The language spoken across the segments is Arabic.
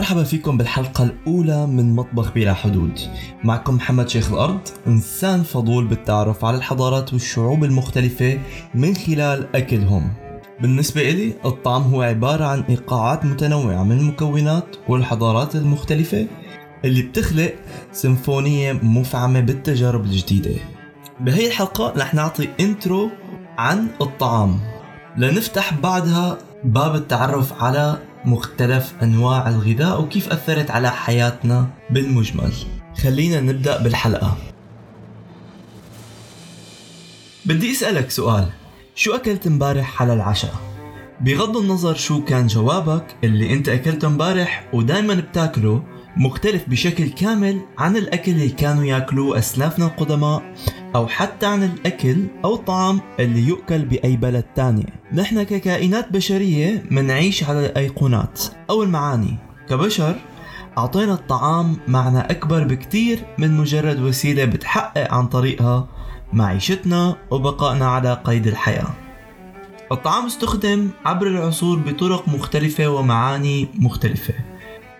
مرحبا فيكم بالحلقة الأولى من مطبخ بلا حدود. معكم محمد شيخ الأرض إنسان فضول بالتعرف على الحضارات والشعوب المختلفة من خلال أكلهم. بالنسبة إلي الطعام هو عبارة عن إيقاعات متنوعة من المكونات والحضارات المختلفة اللي بتخلق سيمفونية مفعمة بالتجارب الجديدة. بهي الحلقة رح نعطي انترو عن الطعام. لنفتح بعدها باب التعرف على مختلف أنواع الغذاء وكيف أثرت على حياتنا بالمجمل. خلينا نبدأ بالحلقة. بدي أسألك سؤال. شو أكلت امبارح على العشاء؟ بغض النظر شو كان جوابك اللي أنت أكلته امبارح ودايما بتاكله مختلف بشكل كامل عن الأكل اللي كانوا يأكلوه أسلافنا القدماء أو حتى عن الأكل أو الطعام اللي يؤكل بأي بلد تانية نحن ككائنات بشرية منعيش على الأيقونات أو المعاني. كبشر أعطينا الطعام معنى أكبر بكتير من مجرد وسيلة بتحقق عن طريقها معيشتنا وبقائنا على قيد الحياة. الطعام استخدم عبر العصور بطرق مختلفة ومعاني مختلفة.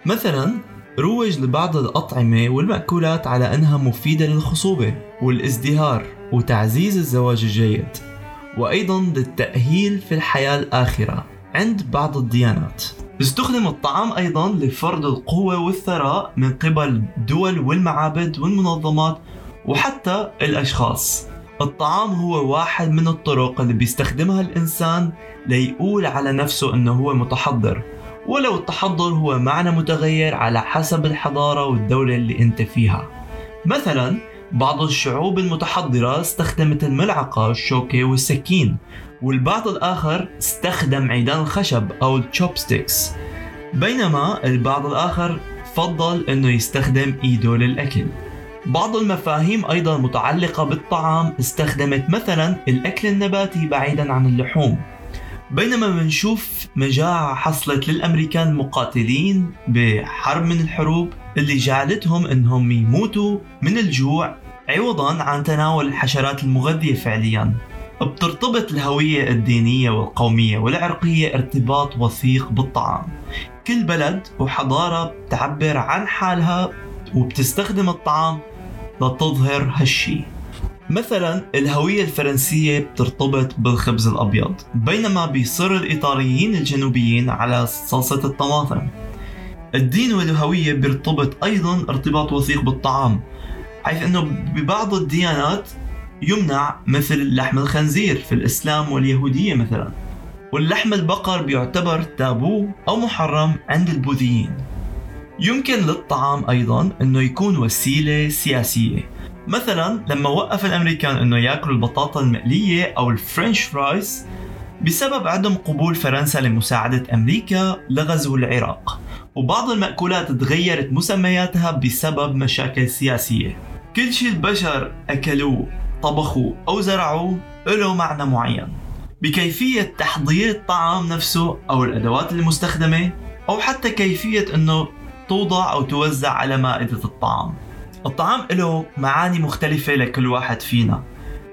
مثلا روج لبعض الأطعمة والمأكولات على أنها مفيدة للخصوبة والازدهار وتعزيز الزواج الجيد وأيضا للتأهيل في الحياة الآخرة عند بعض الديانات. استخدم الطعام أيضا لفرض القوة والثراء من قبل الدول والمعابد والمنظمات وحتى الأشخاص. الطعام هو واحد من الطرق اللي بيستخدمها الإنسان ليقول على نفسه أنه هو متحضر. ولو التحضر هو معنى متغير على حسب الحضارة والدولة اللي أنت فيها. مثلا بعض الشعوب المتحضرة استخدمت الملعقة الشوكة والسكين والبعض الآخر استخدم عيدان الخشب أو ال chopsticks بينما البعض الآخر فضل أنه يستخدم إيده للأكل بعض المفاهيم أيضا متعلقة بالطعام استخدمت مثلا الأكل النباتي بعيدا عن اللحوم. بينما بنشوف مجاعة حصلت للأمريكان المقاتلين بحرب من الحروب اللي جعلتهم إنهم يموتوا من الجوع عوضا عن تناول الحشرات المغذية فعليا. بترتبط الهوية الدينية والقومية والعرقية ارتباط وثيق بالطعام. كل بلد وحضارة بتعبر عن حالها وبتستخدم الطعام لتظهر هالشي. مثلا الهوية الفرنسية بترتبط بالخبز الأبيض بينما بيصر الإيطاليين الجنوبيين على صلصة الطماطم. الدين والهوية بيرتبط أيضا ارتباط وثيق بالطعام حيث أنه ببعض الديانات يمنع مثل لحم الخنزير في الإسلام واليهودية مثلا. واللحم البقر بيعتبر تابو أو محرم عند البوذيين. يمكن للطعام أيضا أنه يكون وسيلة سياسية. مثلا لما وقف الأمريكان إنه يأكلوا البطاطا المقلية أو الفرنش فرايز بسبب عدم قبول فرنسا لمساعدة أمريكا لغزو العراق. وبعض المأكولات تغيرت مسمياتها بسبب مشاكل سياسية. كل شيء البشر أكلوه طبخوه أو زرعوه له معنى معين. بكيفية تحضير الطعام نفسه أو الأدوات المستخدمة أو حتى كيفية أنه توضع أو توزع على مائدة الطعام. الطعام له معاني مختلفة لكل واحد فينا.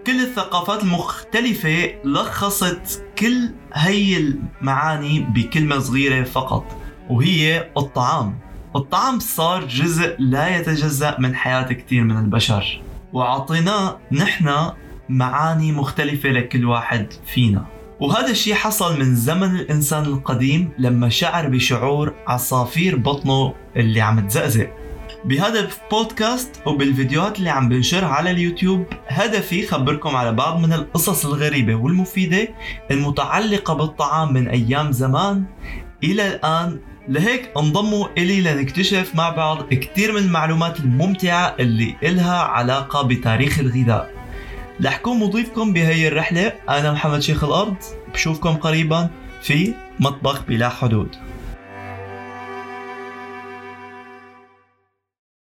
كل الثقافات المختلفة لخصت كل هي المعاني بكلمة صغيرة فقط وهي الطعام. الطعام صار جزء لا يتجزأ من حياة كثير من البشر وعطيناه نحن معاني مختلفة لكل واحد فينا. وهذا الشيء حصل من زمن الإنسان القديم لما شعر بشعور عصافير بطنه اللي عم تزقزق. بهذا البودكاست وبالفيديوهات اللي عم بنشرها على اليوتيوب هدفي خبركم على بعض من القصص الغريبة والمفيدة المتعلقة بالطعام من أيام زمان إلى الآن. لهيك انضموا إلي لنكتشف مع بعض كتير من المعلومات الممتعة اللي إلها علاقة بتاريخ الغذاء. رح كون مضيفكم بهي الرحلة أنا محمد شيخ الأرض بشوفكم قريبا في مطبخ بلا حدود.